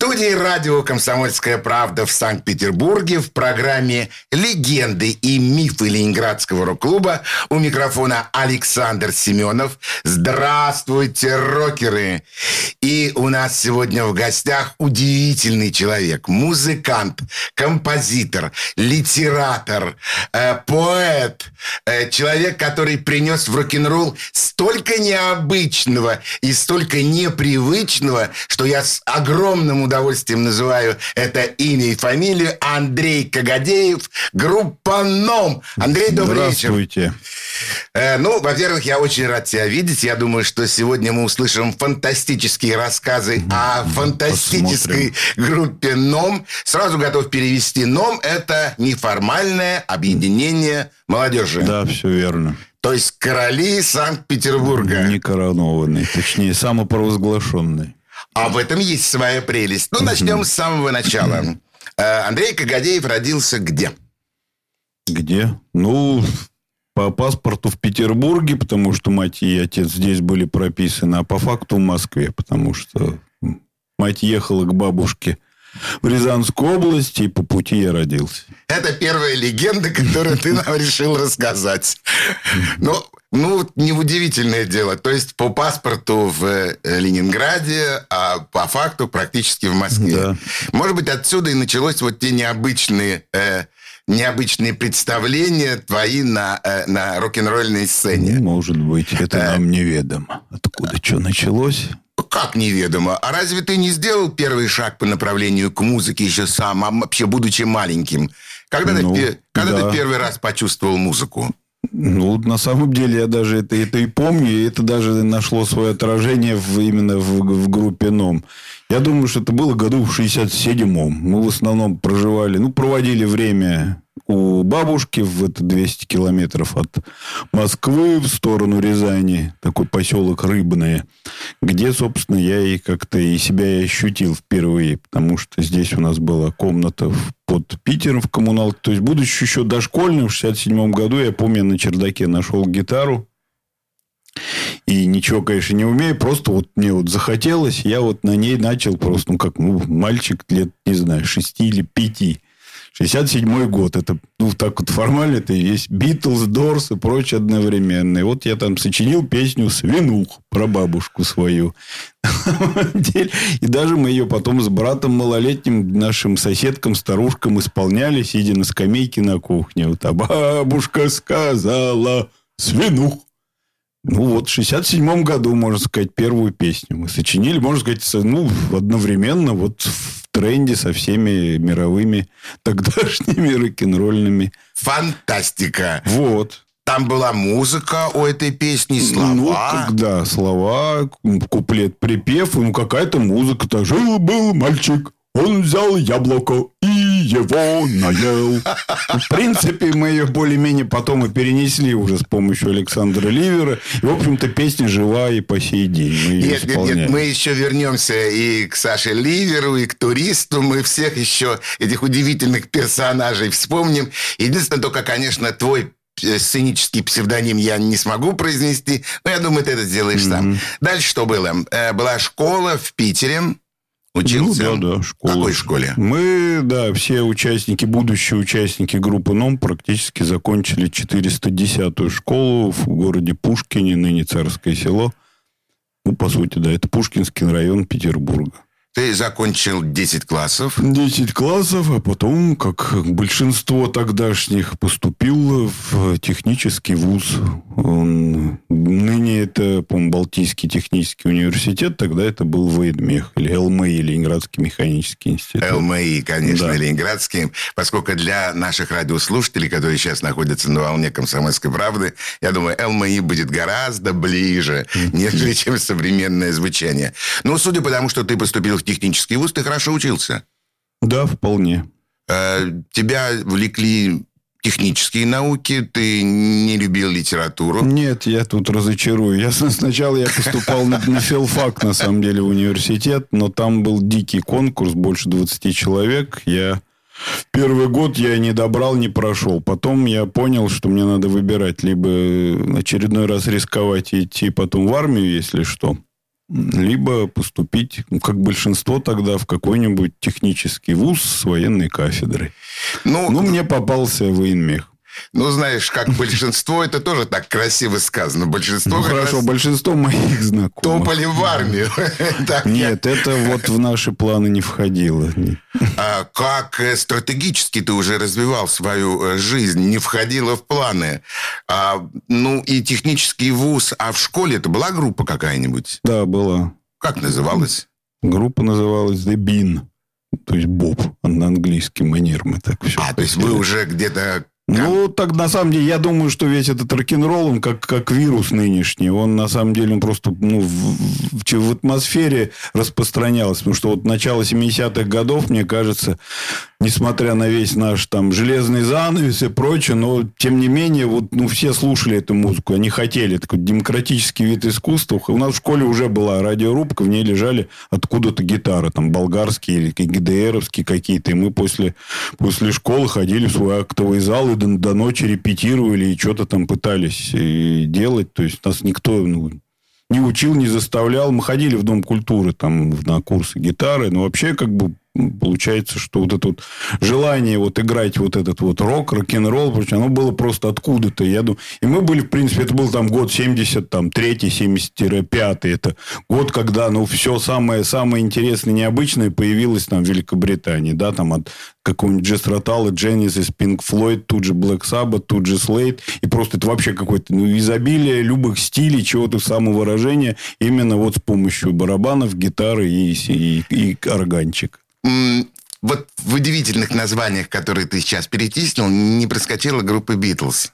Студии радио «Комсомольская правда» в Санкт-Петербурге в программе «Легенды и мифы Ленинградского рок-клуба» у микрофона Александр Семенов. Здравствуйте, рокеры! И у нас сегодня в гостях удивительный человек. Музыкант, композитор, литератор, э, поэт. Э, человек, который принес в рок-н-ролл столько необычного и столько непривычного, что я с огромным удовольствием называю это имя и фамилию Андрей Кагадеев, группа НОМ. Андрей, добрый Здравствуйте. вечер. Э, ну, во-первых, я очень рад тебя видеть. Я думаю, что сегодня мы услышим фантастические рассказы о фантастической Посмотрим. группе НОМ. Сразу готов перевести. НОМ – это неформальное объединение молодежи. Да, все верно. То есть короли Санкт-Петербурга. Не коронованный, точнее, самопровозглашенный. А в этом есть своя прелесть. Ну, начнем с самого начала. Э, Андрей Кагадеев родился где? Где? Ну, по паспорту в Петербурге, потому что мать и отец здесь были прописаны, а по факту в Москве, потому что мать ехала к бабушке в Рязанскую область, и по пути я родился. Это первая легенда, которую ты нам решил рассказать. Но ну, неудивительное дело. То есть, по паспорту в э, Ленинграде, а по факту практически в Москве. Да. Может быть, отсюда и началось вот те необычные... Э, необычные представления твои на, э, на рок-н-ролльной сцене. Ну, может быть, это э, нам неведомо. Откуда что началось? Как неведомо? А разве ты не сделал первый шаг по направлению к музыке еще сам, а вообще будучи маленьким? Когда, ну, ты, когда да. ты первый раз почувствовал музыку? Ну, на самом деле, я даже это, это и помню, и это даже нашло свое отражение в, именно в, в группе НОМ. Я думаю, что это было году в 67-м. Мы в основном проживали, ну, проводили время у бабушки в это 200 километров от Москвы в сторону Рязани, такой поселок Рыбное, где, собственно, я и как-то и себя и ощутил впервые, потому что здесь у нас была комната под Питером в коммуналке. То есть, будучи еще дошкольным, в 67 году, я помню, на чердаке нашел гитару, и ничего, конечно, не умею. Просто вот мне вот захотелось. Я вот на ней начал просто, ну, как ну, мальчик лет, не знаю, шести или пяти. 67 год. Это, ну, так вот формально, это есть Битлз, Дорс и прочее одновременно. И вот я там сочинил песню «Свинух» про бабушку свою. И даже мы ее потом с братом малолетним, нашим соседкам, старушкам исполняли, сидя на скамейке на кухне. Вот, а бабушка сказала «Свинух». Ну, вот в 67 году, можно сказать, первую песню мы сочинили, можно сказать, ну, одновременно вот в тренде со всеми мировыми тогдашними рок-н-ролльными. Фантастика! Вот. Там была музыка у этой песни, слова. Ну, да, слова, куплет, припев, ну, какая-то музыка. Жил-был мальчик, он взял яблоко и его наел. В принципе, мы ее более-менее потом и перенесли уже с помощью Александра Ливера. И, в общем-то, песня жива и по сей день. Мы нет, нет, нет, мы еще вернемся и к Саше Ливеру, и к туристу. Мы всех еще этих удивительных персонажей вспомним. Единственное, только, конечно, твой э, сценический псевдоним я не смогу произнести, но я думаю, ты это сделаешь mm-hmm. сам. Дальше что было? Э, была школа в Питере. Учился? Ну, да, да, школа. В какой школе? Мы, да, все участники, будущие участники группы НОМ практически закончили 410-ю школу в городе Пушкине, ныне Царское село. Ну, по сути, да, это Пушкинский район Петербурга. Ты закончил 10 классов? 10 классов, а потом, как большинство тогдашних, поступил в технический вуз. Он, ныне это, по Балтийский технический университет, тогда это был Воедмех, или ЛМИ, Ленинградский механический институт. ЛМИ, конечно, да. Ленинградский, поскольку для наших радиослушателей, которые сейчас находятся на волне комсомольской правды, я думаю, ЛМИ будет гораздо ближе, нежели чем современное звучание. Ну, судя по тому, что ты поступил в технический вуз, ты хорошо учился. Да, вполне. Э, тебя влекли технические науки, ты не любил литературу. Нет, я тут разочарую. Я сначала я поступал на, на филфак, на самом деле, в университет, но там был дикий конкурс, больше 20 человек. Я Первый год я не добрал, не прошел. Потом я понял, что мне надо выбирать. Либо очередной раз рисковать и идти потом в армию, если что либо поступить, ну, как большинство тогда, в какой-нибудь технический вуз с военной кафедрой. Ну, ну мне попался военмех. Ну, знаешь, как большинство, это тоже так красиво сказано. Большинство ну, хорошо, большинство моих знакомых. Топали в армию. Нет, это вот в наши планы не входило. А как э, стратегически ты уже развивал свою э, жизнь, не входило в планы? А, ну, и технический вуз, а в школе это была группа какая-нибудь? Да, была. Как называлась? Группа называлась The Bean. То есть Боб на английский манер мы так все. А, то есть вы уже где-то ну, так на самом деле, я думаю, что весь этот рок-н-ролл, он как, как вирус нынешний, он на самом деле он просто ну, в, в, в атмосфере распространялся. Потому что вот начало 70-х годов, мне кажется, несмотря на весь наш там железный занавес и прочее, но тем не менее, вот, ну, все слушали эту музыку, они хотели. Такой демократический вид искусства. У нас в школе уже была радиорубка, в ней лежали откуда-то гитары, там, болгарские или ГДРовские какие-то. И мы после, после школы ходили в свой актовый зал и до, до ночи репетировали и что-то там пытались э, делать. То есть нас никто ну, не учил, не заставлял. Мы ходили в Дом культуры там на курсы гитары, но вообще как бы получается, что вот это вот желание вот играть вот этот вот рок, рок-н-ролл, оно было просто откуда-то. Я думаю, и мы были, в принципе, это был там год 70, там, 3 70-5. Это год, когда, ну, все самое, самое интересное, необычное появилось там в Великобритании, да, там от какого-нибудь Джес Ротала, Genesis, Pink Floyd, тут же Black Sabbath, тут же Slade. И просто это вообще какое-то ну, изобилие любых стилей, чего-то самовыражения именно вот с помощью барабанов, гитары и, и, и органчик вот в удивительных названиях, которые ты сейчас перетиснул, не проскочила группа Битлз.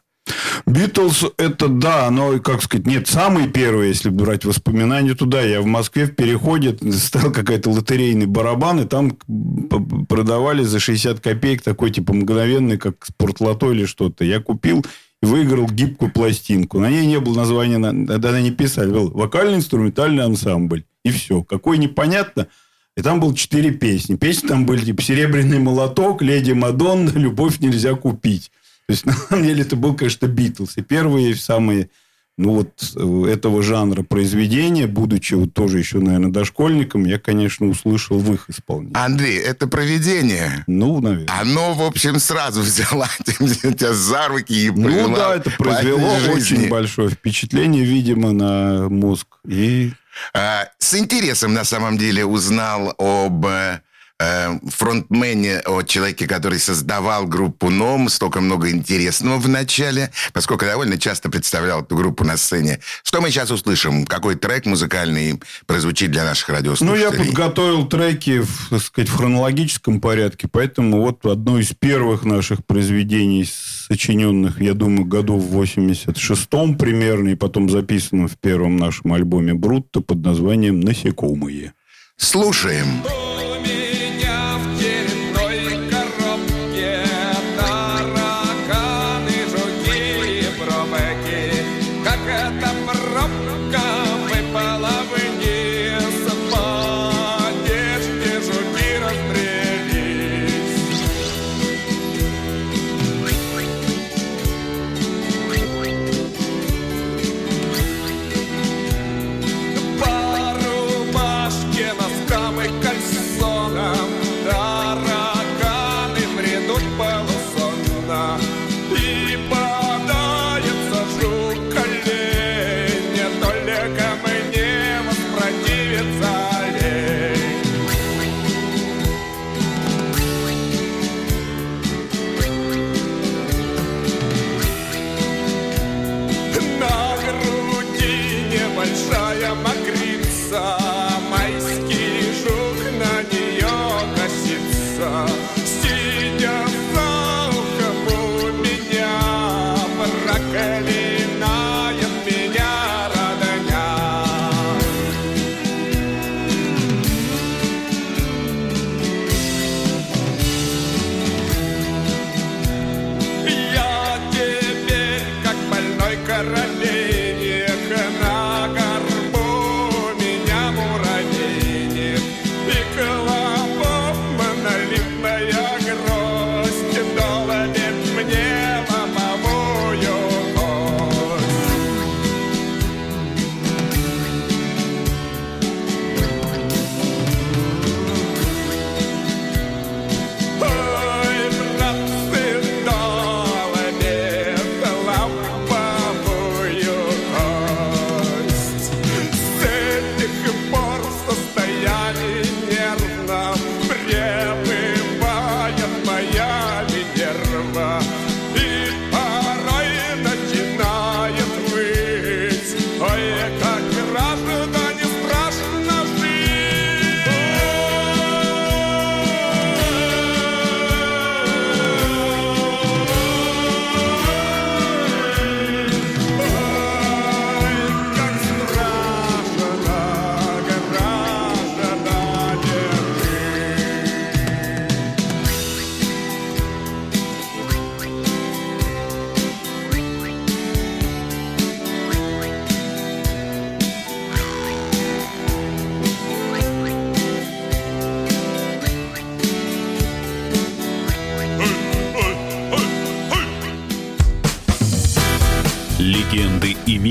Битлз это да, но, как сказать, нет, самый первый, если брать воспоминания туда. Я в Москве в переходе стал какая-то лотерейный барабан, и там продавали за 60 копеек такой, типа, мгновенный, как спортлото или что-то. Я купил и выиграл гибкую пластинку. На ней не было названия, тогда не писали. Был вокально-инструментальный ансамбль. И все. Какой непонятно. И там было четыре песни. Песни там были типа «Серебряный молоток», «Леди Мадонна», «Любовь нельзя купить». То есть, на самом деле, это был, конечно, Битлз. И первые самые ну, вот э, этого жанра произведения, будучи вот тоже еще, наверное, дошкольником, я, конечно, услышал в их исполнении. Андрей, это проведение. Ну, наверное. Оно, в общем, сразу взяло тебя за руки и Ну, да, это произвело очень большое впечатление, видимо, на мозг. И с интересом, на самом деле, узнал об э, фронтмене, о человеке, который создавал группу НОМ, столько много интересного в начале, поскольку довольно часто представлял эту группу на сцене. Что мы сейчас услышим? Какой трек музыкальный прозвучит для наших радиослушателей? Ну, я подготовил треки, в, так сказать, в хронологическом порядке, поэтому вот одно из первых наших произведений, сочиненных, я думаю, году в 86-м примерно, и потом записанном в первом нашем альбоме «Брутто» под названием «Насекомые». Слушаем. Слушаем.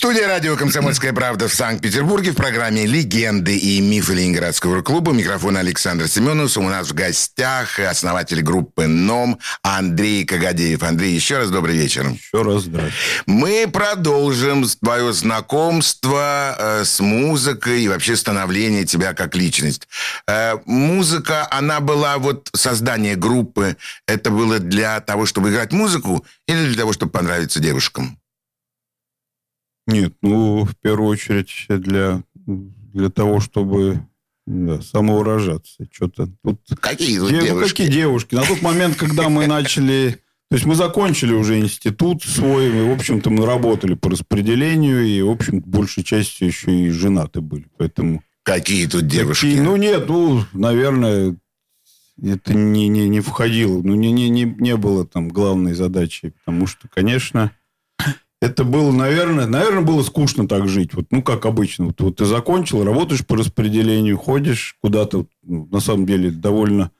Студия радио «Комсомольская правда» в Санкт-Петербурге в программе «Легенды и мифы Ленинградского клуба». Микрофон Александр Семенов. У нас в гостях основатель группы «НОМ» Андрей Кагадеев. Андрей, еще раз добрый вечер. Еще раз здравствуйте. Мы продолжим твое знакомство э, с музыкой и вообще становление тебя как личность. Э, музыка, она была вот создание группы. Это было для того, чтобы играть музыку или для того, чтобы понравиться девушкам? Нет, ну, в первую очередь для, для того, чтобы да, самовыражаться. Что-то тут... Какие тут Де- ну, девушки? Какие девушки? На тот момент, когда мы начали... То есть мы закончили уже институт свой, и, в общем-то, мы работали по распределению, и, в общем, большей частью еще и женаты были. Поэтому... Какие тут девушки? Какие- ну, нет, ну, наверное, это не, не, не входило. Ну, не, не, не, не было там главной задачей. Потому что, конечно, это было, наверное, наверное, было скучно так жить. Вот, ну, как обычно. Вот, вот ты закончил, работаешь по распределению, ходишь куда-то. Ну, на самом деле, довольно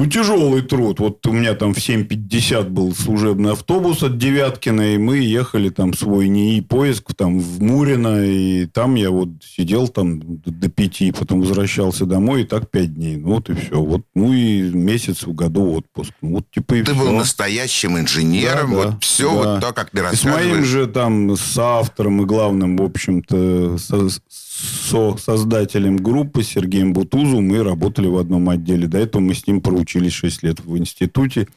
ну, тяжелый труд. Вот у меня там в 7.50 был служебный автобус от Девяткина, и мы ехали там свой НИИ поиск там в Мурино, и там я вот сидел там до, пяти, потом возвращался домой, и так пять дней. Ну, вот и все. Вот, ну, и месяц в году отпуск. Ну, вот типа и Ты все. был настоящим инженером, Да, вот да, все да. вот то, как ты И с моим рассказываешь. же там соавтором и главным, в общем-то, со- со-создателем группы Сергеем Бутузовым мы работали в одном отделе. До этого мы с ним проучились 6 лет в институте.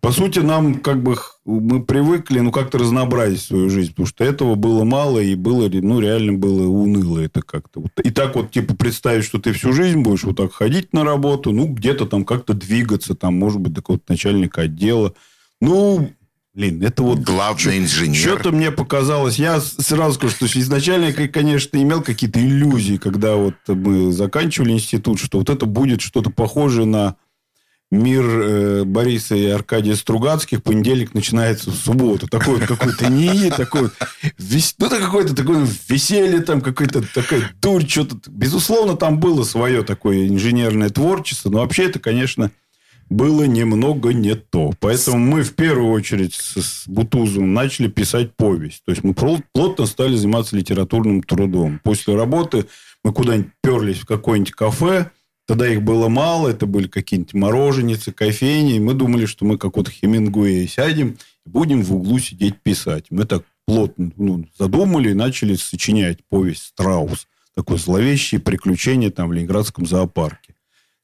По сути, нам как бы мы привыкли, ну, как-то разнообразить свою жизнь, потому что этого было мало, и было, ну, реально было уныло это как-то. И так вот, типа, представить, что ты всю жизнь будешь вот так ходить на работу, ну, где-то там как-то двигаться, там, может быть, до какого-то начальника отдела. Ну, блин, это вот... Главный инженер. Что-то мне показалось, я сразу скажу, что изначально я, конечно, имел какие-то иллюзии, когда вот мы заканчивали институт, что вот это будет что-то похожее на мир э, Бориса и Аркадия Стругацких. Понедельник начинается в субботу. Такой вот какой-то НИИ, такой вот вес- ну, это какое-то такое веселье, там какая-то такая дурь, что-то. Безусловно, там было свое такое инженерное творчество, но вообще это, конечно, было немного не то. Поэтому мы в первую очередь с, Бутузовым начали писать повесть. То есть мы плотно стали заниматься литературным трудом. После работы мы куда-нибудь перлись в какое-нибудь кафе. Тогда их было мало, это были какие-нибудь мороженицы, кофейни. И мы думали, что мы как вот Хемингуэй сядем и будем в углу сидеть писать. Мы так плотно ну, задумали и начали сочинять повесть «Страус». Такое зловещее приключение там в Ленинградском зоопарке.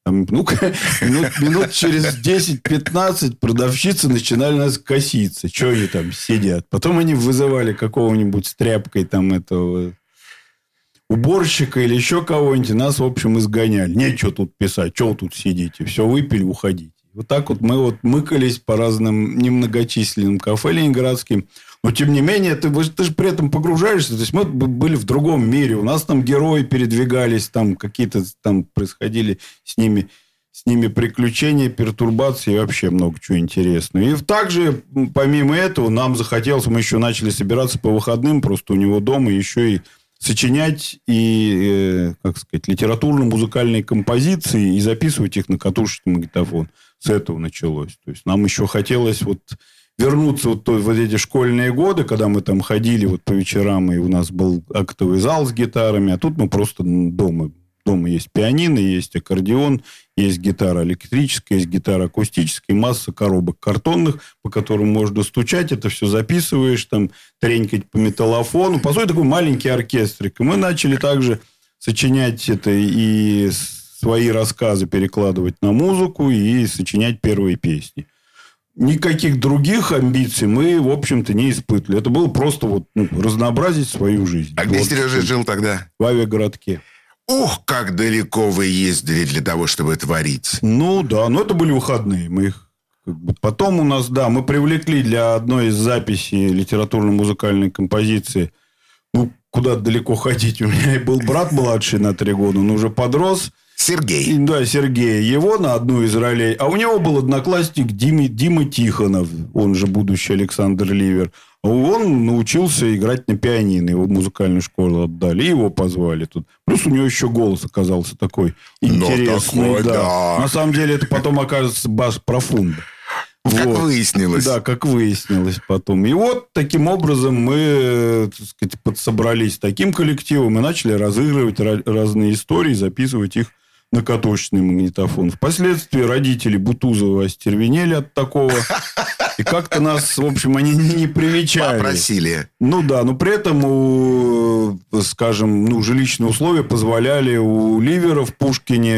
Ну, минут, минут через 10-15 продавщицы начинали нас коситься. Что они там сидят? Потом они вызывали какого-нибудь с тряпкой там этого уборщика или еще кого-нибудь, нас, в общем, изгоняли. Нечего тут писать, вы тут сидите? Все выпили, уходите. Вот так вот мы вот мыкались по разным немногочисленным кафе ленинградским. Но, тем не менее, ты, ты же при этом погружаешься. То есть, мы были в другом мире. У нас там герои передвигались, там какие-то там происходили с ними, с ними приключения, пертурбации и вообще много чего интересного. И также, помимо этого, нам захотелось, мы еще начали собираться по выходным, просто у него дома еще и сочинять и, э, как сказать, литературно-музыкальные композиции и записывать их на катушечный магнитофон. С этого началось. То есть нам еще хотелось вот вернуться вот, вот эти школьные годы, когда мы там ходили вот по вечерам, и у нас был актовый зал с гитарами, а тут мы просто дома. Дома есть пианино, есть аккордеон, есть гитара электрическая, есть гитара акустическая, масса коробок картонных, по которым можно стучать, это все записываешь, там, тренькать по металлофону. По сути, такой маленький оркестрик. И мы начали также сочинять это и свои рассказы перекладывать на музыку и сочинять первые песни. Никаких других амбиций мы, в общем-то, не испытывали. Это было просто вот, ну, разнообразить свою жизнь. А где Вот. Сережа жил тогда? В авиагородке. Ох, как далеко вы ездили для того, чтобы творить. Ну да, но это были выходные. Мы их. Потом у нас, да, мы привлекли для одной из записей литературно-музыкальной композиции, ну, куда далеко ходить. У меня и был брат младший на три года, он уже подрос. Сергей. Да, Сергей. Его на одну из ролей. А у него был одноклассник Дима, Дима Тихонов, он же будущий Александр Ливер. Он научился играть на пианино. Его в музыкальную школу отдали. Его позвали тут. Плюс у него еще голос оказался такой интересный. Ну, такой, да. да. На самом деле, это потом окажется бас профунда. Как Вот. выяснилось. Да, как выяснилось потом. И вот таким образом мы, так сказать, подсобрались таким коллективом и начали разыгрывать ра- разные истории, записывать их на каточный магнитофон. Впоследствии родители Бутузова остервенели от такого. И как-то нас, в общем, они не, не привечали. Попросили. Ну да, но при этом, у, скажем, ну, жилищные условия позволяли у Ливера в Пушкине,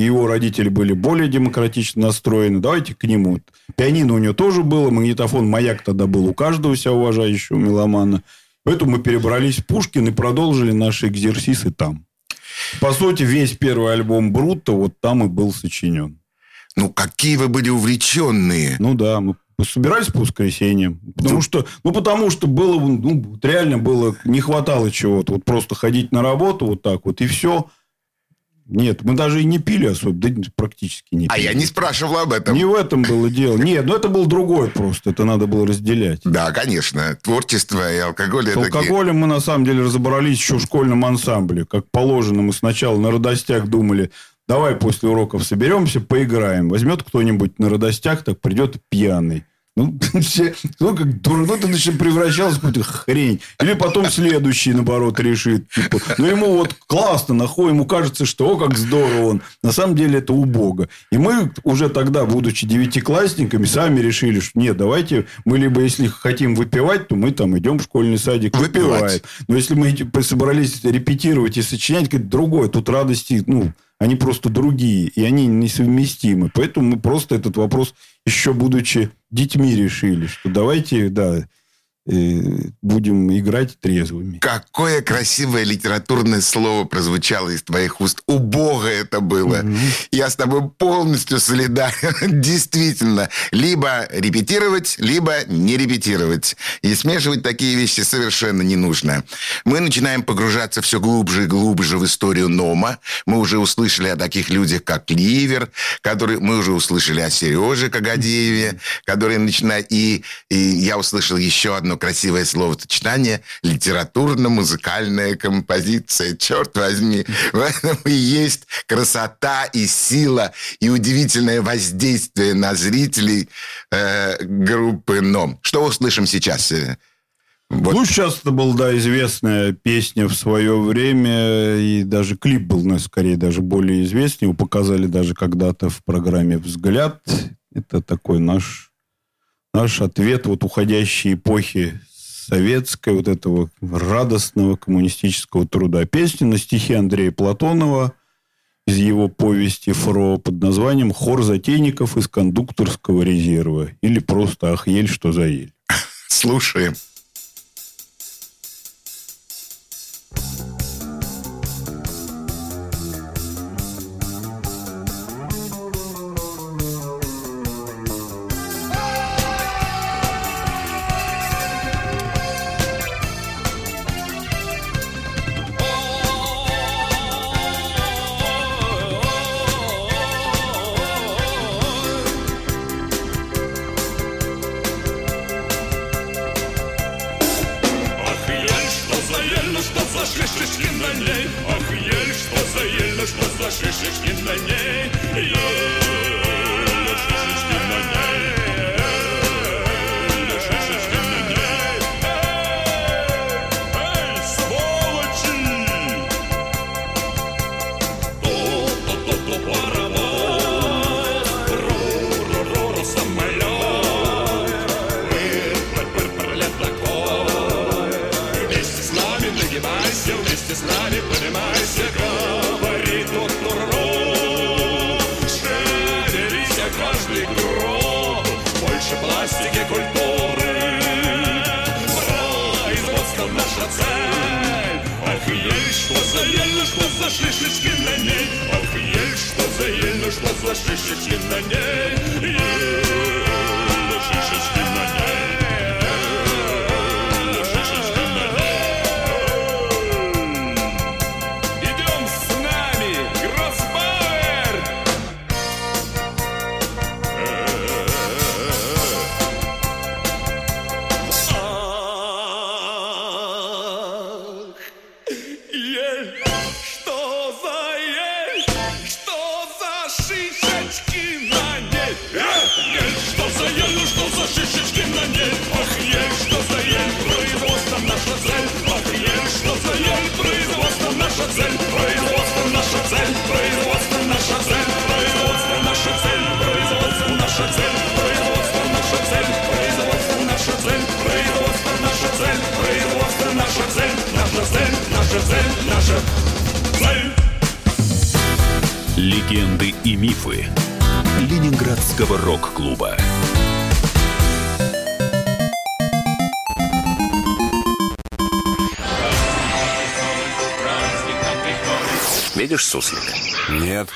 его родители были более демократично настроены. Давайте к нему. Пианино у него тоже было, магнитофон «Маяк» тогда был у каждого себя уважающего меломана. Поэтому мы перебрались в Пушкин и продолжили наши экзерсисы там. По сути, весь первый альбом Брута вот там и был сочинен. Ну, какие вы были увлеченные. Ну да, мы собирались по воскресеньям. Потому что, ну, потому что было, ну, реально было, не хватало чего-то. Вот просто ходить на работу вот так вот, и все. Нет, мы даже и не пили особо, да практически не пили. А я не спрашивал об этом. Не в этом было дело. Нет, ну это был другой просто, это надо было разделять. Да, конечно. Творчество и алкоголь С алкоголем мы, на самом деле, разобрались еще в школьном ансамбле. Как положено, мы сначала на радостях думали, давай после уроков соберемся, поиграем. Возьмет кто-нибудь на радостях, так придет пьяный. Ну, все, ну, как дур- ну, это значит, превращалось в какую-то хрень. Или потом следующий, наоборот, решит. Типа, ну, ему вот классно, нахуй, ему кажется, что, о, как здорово он. На самом деле, это убого. И мы уже тогда, будучи девятиклассниками, сами решили, что нет, давайте мы либо, если хотим выпивать, то мы там идем в школьный садик, Выпивать. Но если мы эти- собрались репетировать и сочинять, как другое, тут радости, ну, они просто другие, и они несовместимы. Поэтому мы просто этот вопрос, еще будучи детьми, решили, что давайте, да, будем играть трезвыми. Какое красивое литературное слово прозвучало из твоих уст. Убого это было. Я с тобой полностью солидарен. Действительно. Либо репетировать, либо не репетировать. И смешивать такие вещи совершенно не нужно. Мы начинаем погружаться все глубже и глубже в историю Нома. Мы уже услышали о таких людях, как Ливер, который, мы уже услышали о Сереже Кагадееве, который начинает... И, и я услышал еще одно красивое словосочетание литературно-музыкальная композиция. Черт возьми, в этом и есть красота и сила и удивительное воздействие на зрителей э, группы НОМ. Что услышим сейчас? Э, Вот. Ну, сейчас это была, да, известная песня в свое время, и даже клип был, ну, скорее, даже более известный. Его показали даже когда-то в программе «Взгляд». Это такой наш, наш ответ вот уходящей эпохи советской, вот этого радостного коммунистического труда. Песня на стихи Андрея Платонова из его повести «Фро» под названием «Хор затейников из кондукторского резерва» или просто «Ах, ель, что за ель». Слушаем. Производство наша цель, ах, ель, что за ель, что за шишечки Легенды и мифы Ленинградского рок-клуба. Видишь суслик? Нет.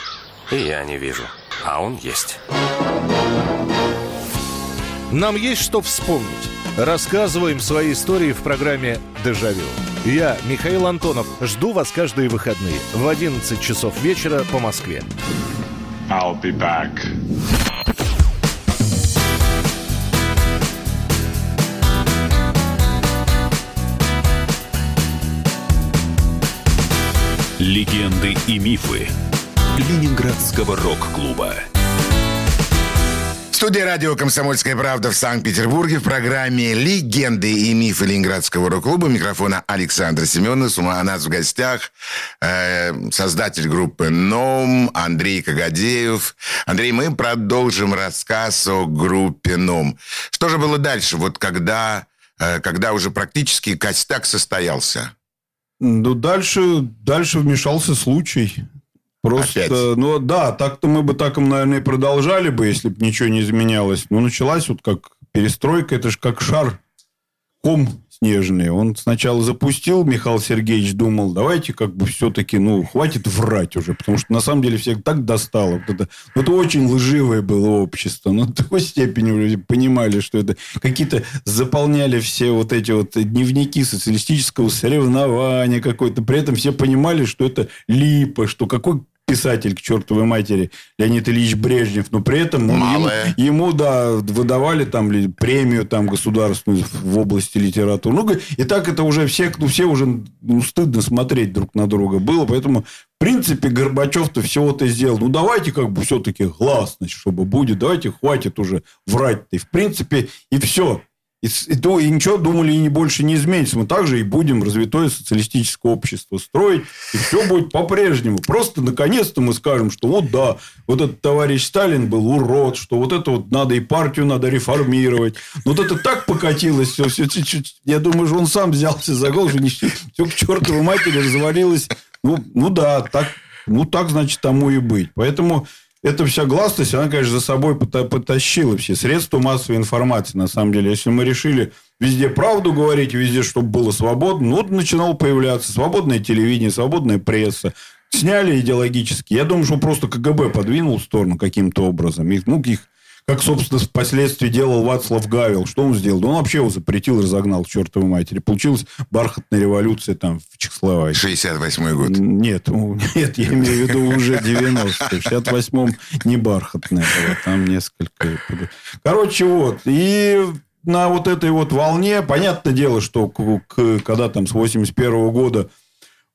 И я не вижу. А он есть. Нам есть что вспомнить. Рассказываем свои истории в программе «Дежавю». Я, Михаил Антонов, жду вас каждые выходные в 11 часов вечера по Москве. I'll be back. Легенды и мифы Ленинградского рок-клуба. Студии радио «Комсомольская правда» в Санкт-Петербурге в программе «Легенды и мифы Ленинградского рок-клуба». Микрофона Александр Семенов. У нас в гостях э, создатель группы «Ном» Андрей Кагадеев. Андрей, мы продолжим рассказ о группе «Ном». Что же было дальше, вот когда, э, когда уже практически костяк состоялся? Ну, дальше, дальше вмешался случай. Просто, Опять? ну да, так-то мы бы так, наверное, и продолжали бы, если бы ничего не изменялось. Но началась вот как перестройка, это же как шар, ком снежный. Он сначала запустил, Михаил Сергеевич думал, давайте как бы все-таки, ну, хватит врать уже, потому что на самом деле всех так достало. Вот это, вот очень лживое было общество. Но до такой степени люди понимали, что это какие-то заполняли все вот эти вот дневники социалистического соревнования какой-то. При этом все понимали, что это липа, что какой писатель к чертовой матери Леонид Ильич Брежнев, но при этом ему, ему, да, выдавали там премию там государственную в области литературы. Ну, и так это уже все, ну, все уже ну, стыдно смотреть друг на друга было, поэтому в принципе, Горбачев-то всего-то сделал. Ну, давайте как бы все-таки гласность, чтобы будет. Давайте хватит уже врать-то. И, в принципе, и все. И, и то, и ничего, думали, и не больше не изменится. Мы также и будем развитое социалистическое общество строить. И все будет по-прежнему. Просто, наконец-то, мы скажем, что вот да, вот этот товарищ Сталин был урод, что вот это вот надо и партию надо реформировать. Но вот это так покатилось все. все, я думаю, что он сам взялся за голову, что все к чертовой матери развалилось. Ну, ну да, так, ну так, значит, тому и быть. Поэтому эта вся гласность, она, конечно, за собой пота- потащила все средства массовой информации, на самом деле. Если мы решили везде правду говорить, везде, чтобы было свободно, ну, вот начинало появляться свободное телевидение, свободная пресса. Сняли идеологически. Я думаю, что просто КГБ подвинул в сторону каким-то образом. Их, ну, их, как, собственно, впоследствии делал Вацлав Гавел. Что он сделал? Да он вообще его запретил, разогнал к чертовой матери. Получилась бархатная революция там в Чехословакии. 68 год. Нет, нет, я имею в виду уже 90 В 68-м не бархатная была, там несколько... Короче, вот. И на вот этой вот волне, понятное дело, что к- к- когда там с 81 года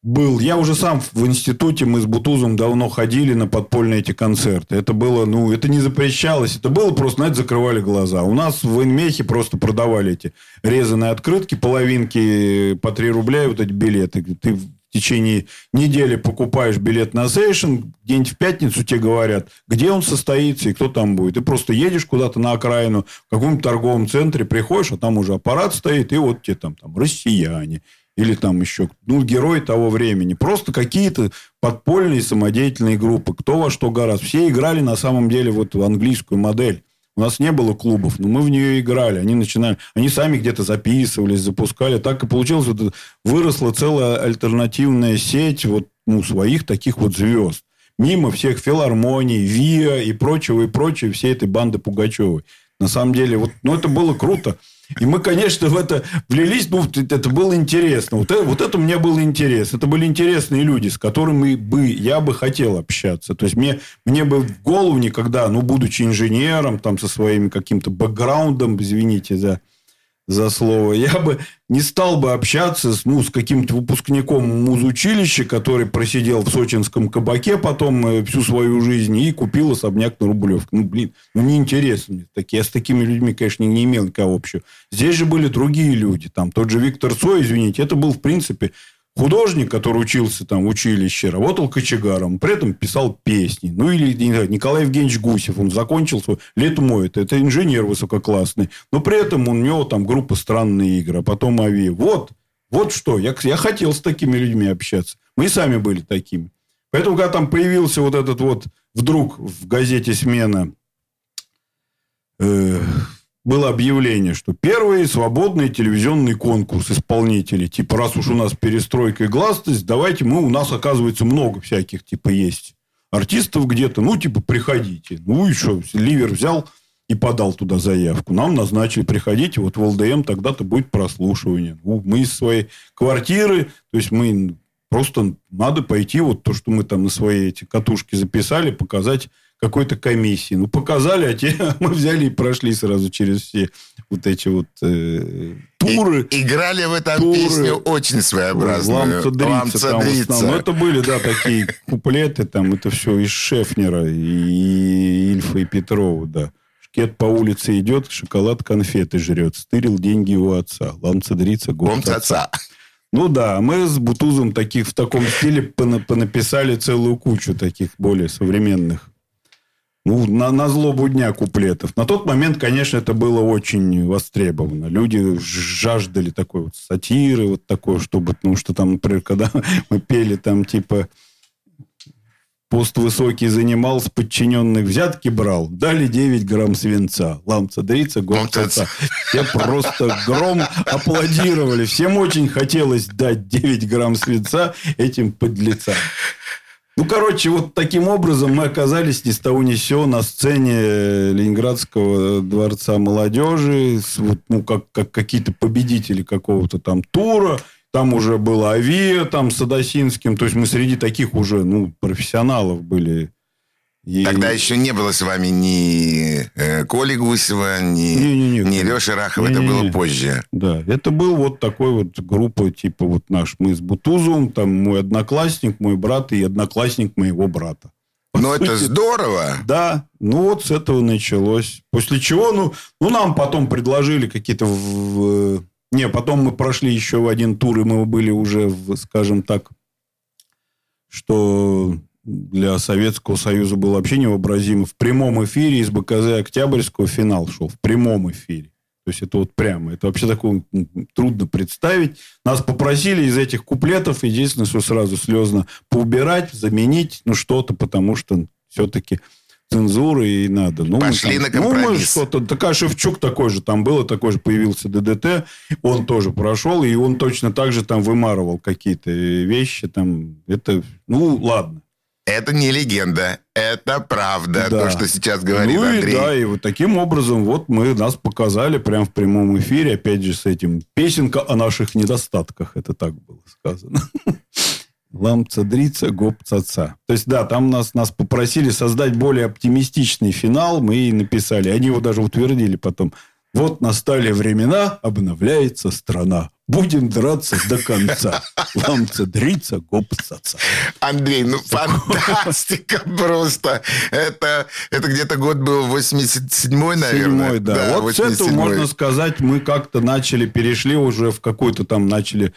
был... Я уже сам в институте, мы с Бутузом давно ходили на подпольные эти концерты. Это было, ну, это не запрещалось. Это было просто, знаете, закрывали глаза. У нас в Инмехе просто продавали эти резаные открытки, половинки по 3 рубля, и вот эти билеты. Ты в течение недели покупаешь билет на сейшн, где-нибудь в пятницу тебе говорят, где он состоится и кто там будет. Ты просто едешь куда-то на окраину, в каком-то торговом центре, приходишь, а там уже аппарат стоит, и вот тебе там, там россияне, или там еще, ну, герой того времени. Просто какие-то подпольные самодеятельные группы. Кто во что гораздо. Все играли на самом деле вот в английскую модель. У нас не было клубов, но мы в нее играли. Они начинали, они сами где-то записывались, запускали. Так и получилось, вот выросла целая альтернативная сеть. Вот ну, своих таких вот звезд. Мимо всех филармоний, ВИА и прочего, и прочего, всей этой банды Пугачевой. На самом деле, вот, ну, это было круто. И мы, конечно, в это влились, ну, это было интересно. Вот это, вот это мне было интересно. Это были интересные люди, с которыми бы я бы хотел общаться. То есть, мне, мне бы в голову никогда, ну, будучи инженером, там, со своим каким-то бэкграундом, извините за за слово, я бы не стал бы общаться с, ну, с каким-то выпускником музучилища, который просидел в сочинском кабаке потом э, всю свою жизнь и купил особняк на Рублевке. Ну, блин, ну, неинтересно. Так, я с такими людьми, конечно, не имел никого общего. Здесь же были другие люди. Там тот же Виктор Цой, извините, это был, в принципе, Художник, который учился там в училище, работал кочегаром, при этом писал песни. Ну, или Николай Евгеньевич Гусев, он закончил свой лет мой, это, инженер высококлассный. Но при этом у него там группа «Странные игры», а потом «Ави». Вот, вот что, я, я хотел с такими людьми общаться. Мы сами были такими. Поэтому, когда там появился вот этот вот вдруг в газете «Смена» э, было объявление, что первый свободный телевизионный конкурс исполнителей. Типа, раз уж у нас перестройка и гласность, давайте мы, у нас, оказывается, много всяких, типа, есть артистов где-то. Ну, типа, приходите. Ну, что, Ливер взял и подал туда заявку. Нам назначили, приходите, вот в ЛДМ тогда-то будет прослушивание. Ну, мы из своей квартиры, то есть, мы просто надо пойти, вот то, что мы там на свои эти катушки записали, показать какой-то комиссии. Ну, показали, а те мы взяли и прошли сразу через все вот эти вот э, туры. И, играли в этом туры. песню очень своеобразную. Ламца там в основном. Ну, это были, да, такие куплеты, там, это все из Шефнера, и Ильфа, и Петрова, да. Шкет по улице идет, шоколад конфеты жрет. Стырил деньги у отца. Ламца дрица, год отца. Ну да, мы с Бутузом таких в таком стиле понаписали целую кучу таких более современных ну, на, на злобу дня куплетов. На тот момент, конечно, это было очень востребовано. Люди жаждали такой вот сатиры, вот такой, чтобы, ну, что там, например, когда мы пели там, типа, пост высокий занимал, с подчиненных взятки брал, дали 9 грамм свинца. Ламца дрица, год Все просто гром аплодировали. Всем очень хотелось дать 9 грамм свинца этим подлецам. Ну, короче, вот таким образом мы оказались ни с того ни с сего на сцене Ленинградского дворца молодежи, вот, ну, как, как какие-то победители какого-то там тура. Там уже было Авиа, там с Адасинским. То есть, мы среди таких уже, ну, профессионалов были и... Тогда еще не было с вами ни э, Коли Гусева, ни, не, не, не, ни Леши Рахова. Не, это не, было не. позже. Да, это был вот такой вот группа, типа вот наш. Мы с Бутузовым, там мой одноклассник, мой брат и одноклассник моего брата. Ну, это здорово. Да, ну вот с этого началось. После чего, ну, ну нам потом предложили какие-то... В... Не, потом мы прошли еще в один тур, и мы были уже, в, скажем так, что для Советского Союза был вообще невообразимо. В прямом эфире из БКЗ Октябрьского финал шел. В прямом эфире. То есть, это вот прямо. Это вообще такое трудно представить. Нас попросили из этих куплетов, единственное, что сразу слезно, поубирать, заменить, ну, что-то, потому что все-таки цензуры и надо. Ну, Пошли там, на компромисс. Ну, мы что-то... Такая Шевчук такой же там было, такой же появился ДДТ. Он тоже прошел, и он точно так же там вымарывал какие-то вещи. Там, это, ну, ладно. Это не легенда, это правда, да. то, что сейчас говорит ну, Андрей. И, да, и вот таким образом вот мы нас показали прямо в прямом эфире, опять же, с этим песенка о наших недостатках, это так было сказано. Ламца дрица, гоп цаца. То есть, да, там нас, нас попросили создать более оптимистичный финал, мы и написали. Они его даже утвердили потом. Вот настали времена, обновляется страна. Будем драться до конца. Ламца, дрица, гопсаца. Андрей, ну фантастика просто. Это, это где-то год был 87-й, наверное. 7 да. да. Вот с этого, можно сказать, мы как-то начали, перешли уже в какой-то там, начали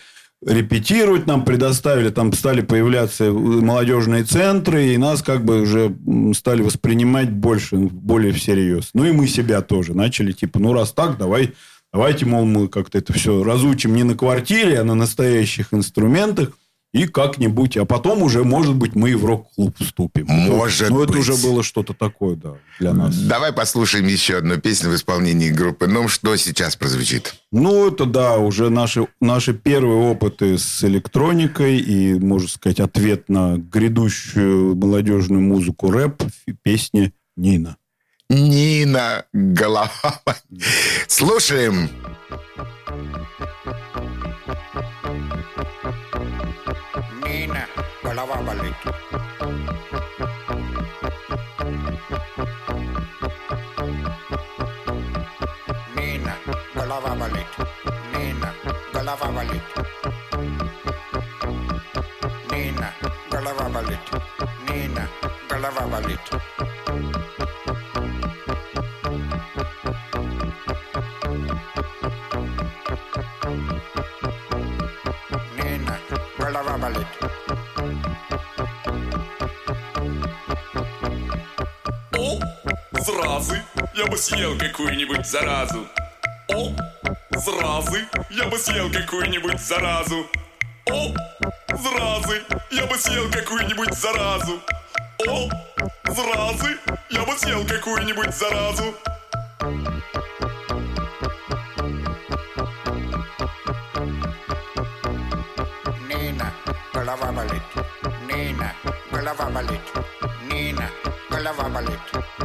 репетировать нам предоставили, там стали появляться молодежные центры, и нас как бы уже стали воспринимать больше, более всерьез. Ну, и мы себя тоже начали, типа, ну, раз так, давай, давайте, мол, мы как-то это все разучим не на квартире, а на настоящих инструментах, И как-нибудь, а потом уже, может быть, мы и в рок-клуб вступим. Может Но это быть. уже было что-то такое, да, для нас. Давай послушаем еще одну песню в исполнении группы «Ном». Что сейчас прозвучит? Ну, это да, уже наши, наши первые опыты с электроникой и, можно сказать, ответ на грядущую молодежную музыку рэп, песни Нина. Нина Голова. Слушаем. Volaba para. Nena, volaba para. Nena, volaba para. Nena, volaba. Nena, volaba. Nena, volaba зразы, я бы съел какую-нибудь заразу. О, зразы, я бы съел какую-нибудь заразу. О, зразы, я бы съел какую-нибудь заразу. О, зразы, я бы съел какую-нибудь заразу. Нина, голова болит. Нина, голова болит. Нина, голова болит.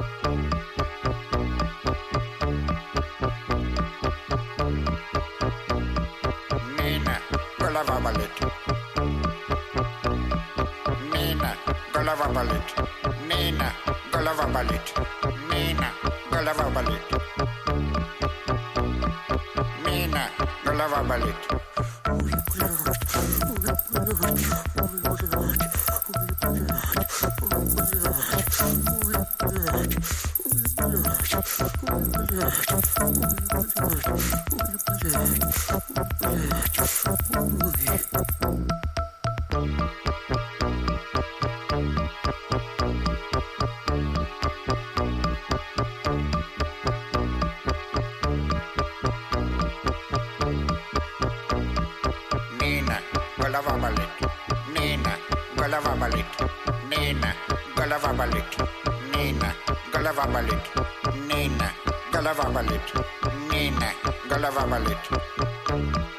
Болит. Нина, голова болит. Нина, голова болит. Нина, голова болит. Голова болит. Нина, голова болит. Нина, голова болит. Нина, голова болит. Нина, голова болит. Нина, голова болит.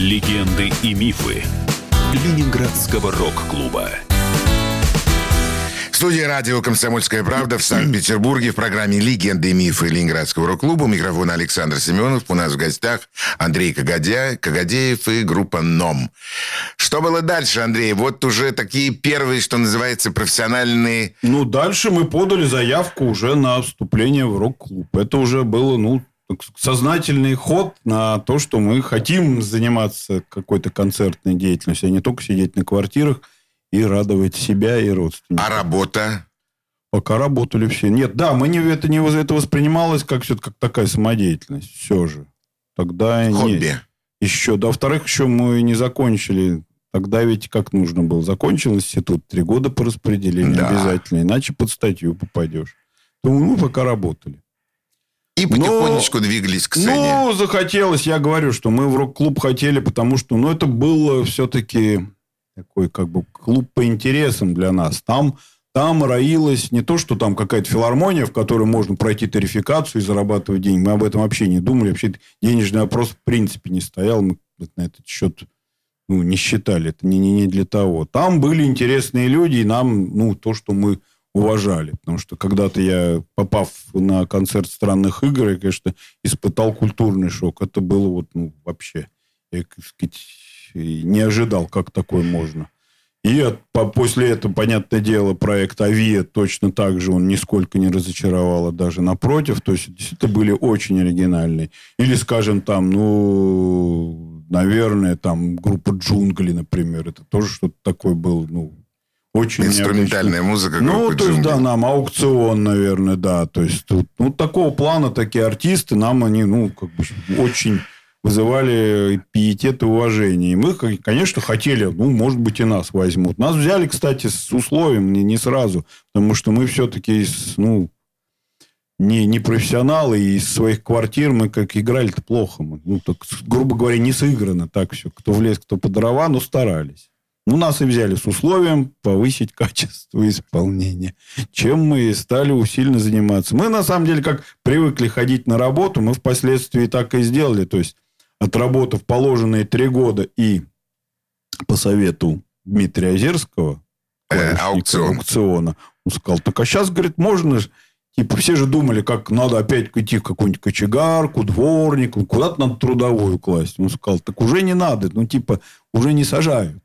Легенды и мифы Ленинградского рок-клуба. В студии радио «Комсомольская правда» в Санкт-Петербурге в программе «Легенды и мифы Ленинградского рок-клуба». У микрофона Александр Семенов. У нас в гостях Андрей Кагадя, Кагадеев и группа «НОМ». Что было дальше, Андрей? Вот уже такие первые, что называется, профессиональные... Ну, дальше мы подали заявку уже на вступление в рок-клуб. Это уже было, ну, сознательный ход на то, что мы хотим заниматься какой-то концертной деятельностью, а не только сидеть на квартирах и радовать себя и родственников. А работа? Пока работали все. Нет, да, мы не, это, не, это воспринималось как все как такая самодеятельность. Все же. Тогда Хобби. Еще, да, во-вторых, еще мы не закончили. Тогда ведь как нужно было? Закончил институт, три года по распределению Да. обязательно, иначе под статью попадешь. Думаю, мы пока работали. И потихонечку двигались к сцене. Ну, захотелось, я говорю, что мы в рок-клуб хотели, потому что, ну, это было все-таки такой как бы клуб по интересам для нас. Там, там роилось не то, что там какая-то филармония, в которой можно пройти тарификацию и зарабатывать деньги. Мы об этом вообще не думали. Вообще денежный вопрос в принципе не стоял. Мы на этот счет ну, не считали. Это не, не, не для того. Там были интересные люди, и нам, ну, то, что мы уважали. Потому что когда-то я, попав на концерт странных игр, я, конечно, испытал культурный шок. Это было вот, ну, вообще... Я, так сказать, не ожидал, как такое можно. И от, по, после этого, понятное дело, проект «Авиа» точно так же он нисколько не разочаровал, а даже напротив. То есть, действительно были очень оригинальные. Или, скажем, там, ну, наверное, там группа «Джунгли», например. Это тоже что-то такое было, ну, очень Инструментальная необычно. музыка Ну, то есть, да, нам аукцион, наверное, да. То есть, тут, ну, такого плана такие артисты, нам они, ну, как бы очень вызывали пиетет и уважение. И мы, конечно, хотели, ну, может быть, и нас возьмут. Нас взяли, кстати, с условием, не, не сразу, потому что мы все-таки, ну, не, не профессионалы, и из своих квартир мы как играли-то плохо. Мы, ну, так, грубо говоря, не сыграно так все. Кто в лес, кто по дрова, но старались. Ну, нас и взяли с условием повысить качество исполнения, чем мы и стали усиленно заниматься. Мы, на самом деле, как привыкли ходить на работу, мы впоследствии так и сделали. То есть, отработав положенные три года и по совету Дмитрия Озерского, Э, аукцион. аукциона, он сказал, так а сейчас, говорит, можно ж Типа все же думали, как надо опять идти в какую-нибудь кочегарку, дворник, куда-то надо трудовую класть. Он сказал, так уже не надо, ну типа уже не сажают.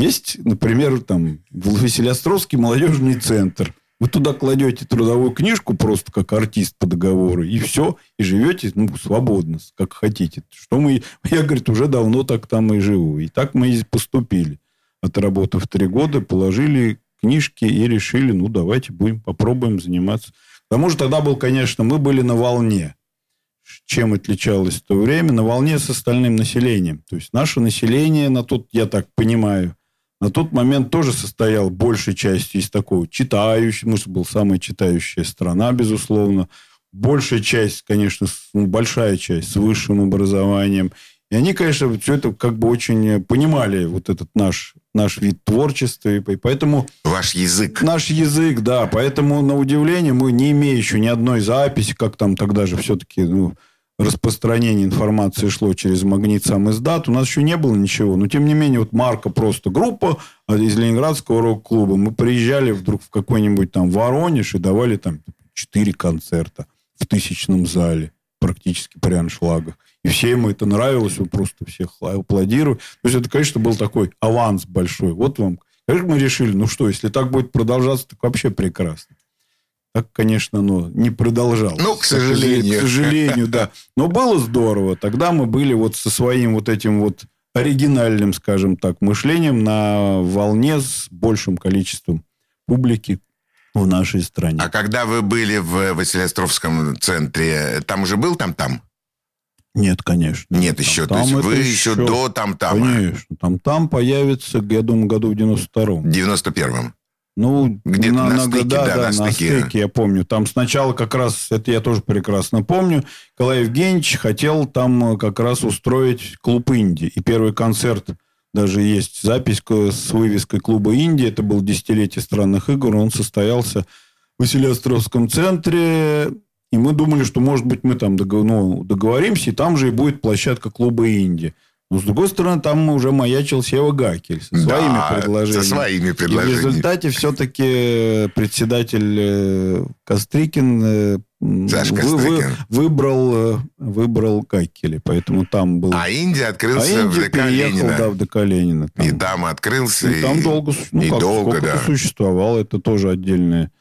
Есть, например, там Василиостровский молодежный центр. Вы туда кладете трудовую книжку просто как артист по договору, и все, и живете ну, свободно, как хотите. Что мы, я, говорит, уже давно так там и живу. И так мы и поступили. Отработав три года, положили книжки и решили, ну, давайте будем, попробуем заниматься. К тому же тогда был, конечно, мы были на волне. Чем отличалось то время? На волне с остальным населением. То есть наше население на тот, я так понимаю, на тот момент тоже состоял большей частью из такого читающего, может, был самая читающая страна, безусловно. Большая часть, конечно, ну, большая часть с высшим образованием. И они, конечно, все это как бы очень понимали, вот этот наш, наш вид творчества. И по- поэтому Ваш язык. Наш язык, да. Поэтому, на удивление, мы, не имея еще ни одной записи, как там тогда же все-таки ну, распространение информации шло через магнит сам издат, у нас еще не было ничего. Но, тем не менее, вот Марка просто группа а, из Ленинградского рок-клуба. Мы приезжали вдруг в какой-нибудь там Воронеж и давали там четыре концерта в тысячном зале, практически при аншлагах. И всем это нравилось, вы просто всех аплодировали. То есть, это, конечно, был такой аванс большой. Вот вам Конечно, мы решили, ну что, если так будет продолжаться, так вообще прекрасно. Так, конечно, оно не продолжалось. Ну, к сожалению. К сожалению, да. Но было здорово. Тогда мы были вот со своим вот этим вот оригинальным, скажем так, мышлением на волне с большим количеством публики в нашей стране. А когда вы были в Василиостровском центре, там уже был там-там? Нет, конечно. Нет Там- еще. То там есть это вы еще до там-тама. Конечно. Там там появится, я думаю, году в 92-м. В 91-м. Ну, Где-то на стыке, да, да, да, на на стыке. стыке, я помню. Там сначала как раз, это я тоже прекрасно помню, Николай Евгеньевич хотел там э, как раз устроить клуб Инди. И первый концерт, даже есть запись с вывеской клуба Инди, это был десятилетие странных игр, он состоялся в Василиостровском центре, и мы думали, что, может быть, мы там дого- ну, договоримся, и там же и будет площадка клуба Инди. Но, с другой стороны, там уже маячил Сева Гакель со своими Да, предложениями. со своими И в предложениями. результате все-таки председатель э, Кострикин э, м, Саша вы- вы- выбрал, э, выбрал Гакеля. Поэтому там был... А Индия А открылся в ДК переехал, Ленина. да, в ДК Ленина. Там. И там открылся. И там долго, ну, и как, долго, да. это существовало, это тоже отдельная.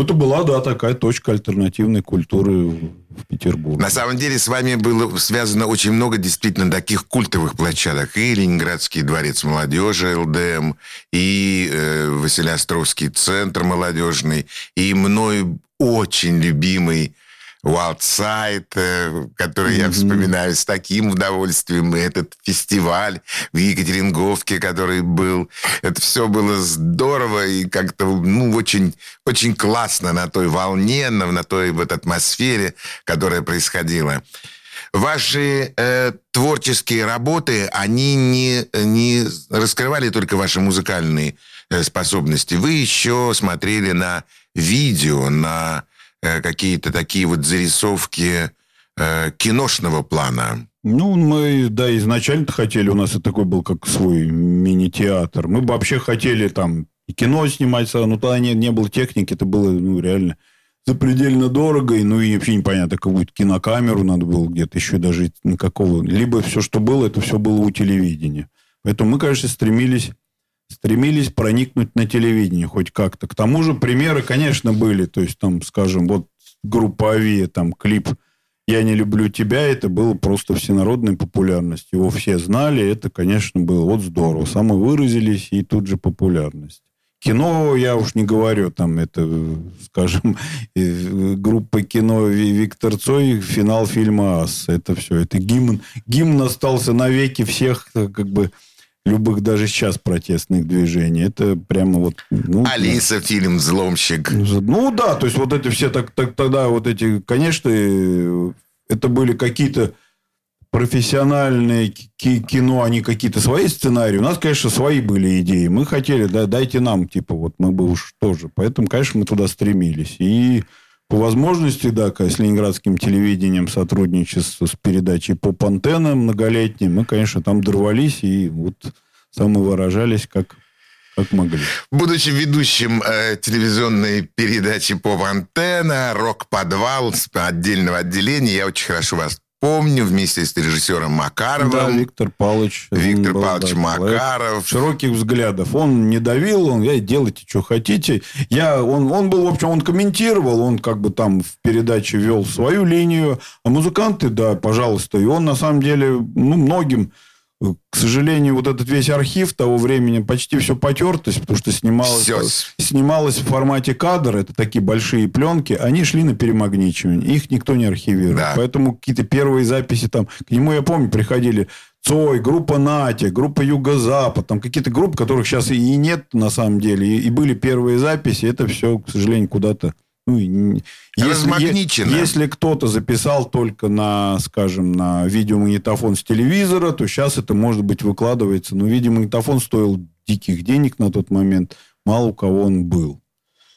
Это была, да, такая точка альтернативной культуры в Петербурге. На самом деле с вами было связано очень много действительно таких культовых площадок. И Ленинградский дворец молодежи, ЛДМ, и э, Василиостровский центр молодежный, и мной очень любимый Wildсайд, который я Мгм. вспоминаю с таким удовольствием, и этот фестиваль в Екатеринговке, который был. Это все было здорово и как-то ну, очень, очень классно на той волне, на, на той вот атмосфере, которая происходила. Ваши э, творческие работы, они не, не раскрывали только ваши музыкальные э, способности. Вы еще смотрели на видео, на какие-то такие вот зарисовки э, киношного плана. Ну, мы, да, изначально хотели, у нас это такой был как свой мини-театр. Мы вообще хотели там и кино снимать, но тогда не, не было техники, это было, ну, реально запредельно дорого, и, ну, и вообще непонятно, какую-то кинокамеру надо было где-то еще даже никакого. Либо все, что было, это все было у телевидения. Поэтому мы, конечно, стремились стремились проникнуть на телевидение хоть как-то. К тому же примеры, конечно, были. То есть, там, скажем, вот группа Авиа, там, клип «Я не люблю тебя», это было просто всенародной популярность. Его все знали, это, конечно, было вот здорово. Самовыразились, и тут же популярность. Кино, я уж не говорю, там это, скажем, группа кино Виктор Цой, финал фильма «Ас». Это все, это гимн. Гимн остался навеки всех, как бы, любых даже сейчас протестных движений. Это прямо вот... Ну, Алиса, да. фильм «Взломщик». Ну да, то есть вот это все так, так тогда вот эти, конечно, это были какие-то профессиональные кино, они какие-то свои сценарии. У нас, конечно, свои были идеи. Мы хотели, да, дайте нам, типа, вот мы бы уж тоже. Поэтому, конечно, мы туда стремились. И по возможности, да, с ленинградским телевидением сотрудничество с передачей по антеннам многолетним, мы, конечно, там дорвались и вот самовыражались как как могли. Будучи ведущим э, телевизионной передачи по антенна «Рок-подвал» отдельного отделения, я очень хорошо вас помню, вместе с режиссером Макаровым. Да, Виктор Павлович. Виктор был, Павлович да, Макаров. Широких взглядов. Он не давил, он, я делайте, что хотите. Я, он, он был, в общем, он комментировал, он как бы там в передаче вел свою линию, а музыканты, да, пожалуйста. И он, на самом деле, ну, многим к сожалению, вот этот весь архив того времени почти все потертость, потому что снималось, все. снималось в формате кадр, это такие большие пленки, они шли на перемагничивание, их никто не архивирует. Да. Поэтому какие-то первые записи там, к нему, я помню, приходили Цой, группа Нати, группа Юго-Запад, там какие-то группы, которых сейчас и нет на самом деле, и, и были первые записи, это все, к сожалению, куда-то ну, если, если кто-то записал только на, скажем, на видеомагнитофон с телевизора, то сейчас это, может быть, выкладывается. Но видеомагнитофон стоил диких денег на тот момент. Мало у кого он был.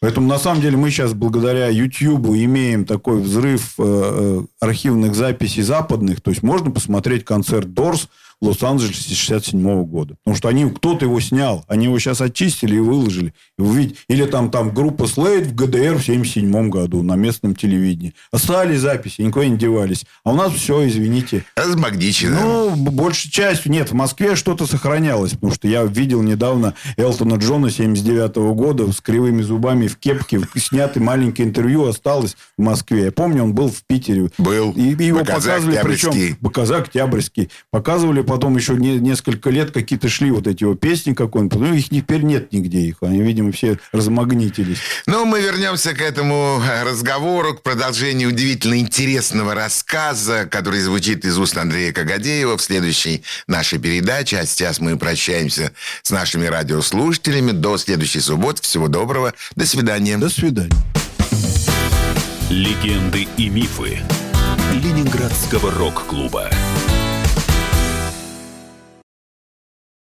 Поэтому, на самом деле, мы сейчас благодаря YouTube имеем такой взрыв э, э, архивных записей западных. То есть, можно посмотреть концерт Дорс Лос-Анджелесе 67 года. Потому что они, кто-то его снял. Они его сейчас очистили и выложили. И Или там, там группа Слейд в ГДР в 77 году на местном телевидении. Остались записи, никуда не девались. А у нас все, извините. Размагничено. Ну, большей частью. Нет, в Москве что-то сохранялось. Потому что я видел недавно Элтона Джона 79 года с кривыми зубами в кепке. Снятый маленькое интервью осталось в Москве. Я помню, он был в Питере. Был. И, и его показывали, причем Баказа Октябрьский. Показывали потом еще не, несколько лет какие-то шли вот эти вот песни какой-нибудь. Ну, их теперь нет нигде их. Они, видимо, все размагнитились. Ну, мы вернемся к этому разговору, к продолжению удивительно интересного рассказа, который звучит из уст Андрея Кагадеева в следующей нашей передаче. А сейчас мы прощаемся с нашими радиослушателями. До следующей субботы. Всего доброго. До свидания. До свидания. Легенды и мифы Ленинградского рок-клуба.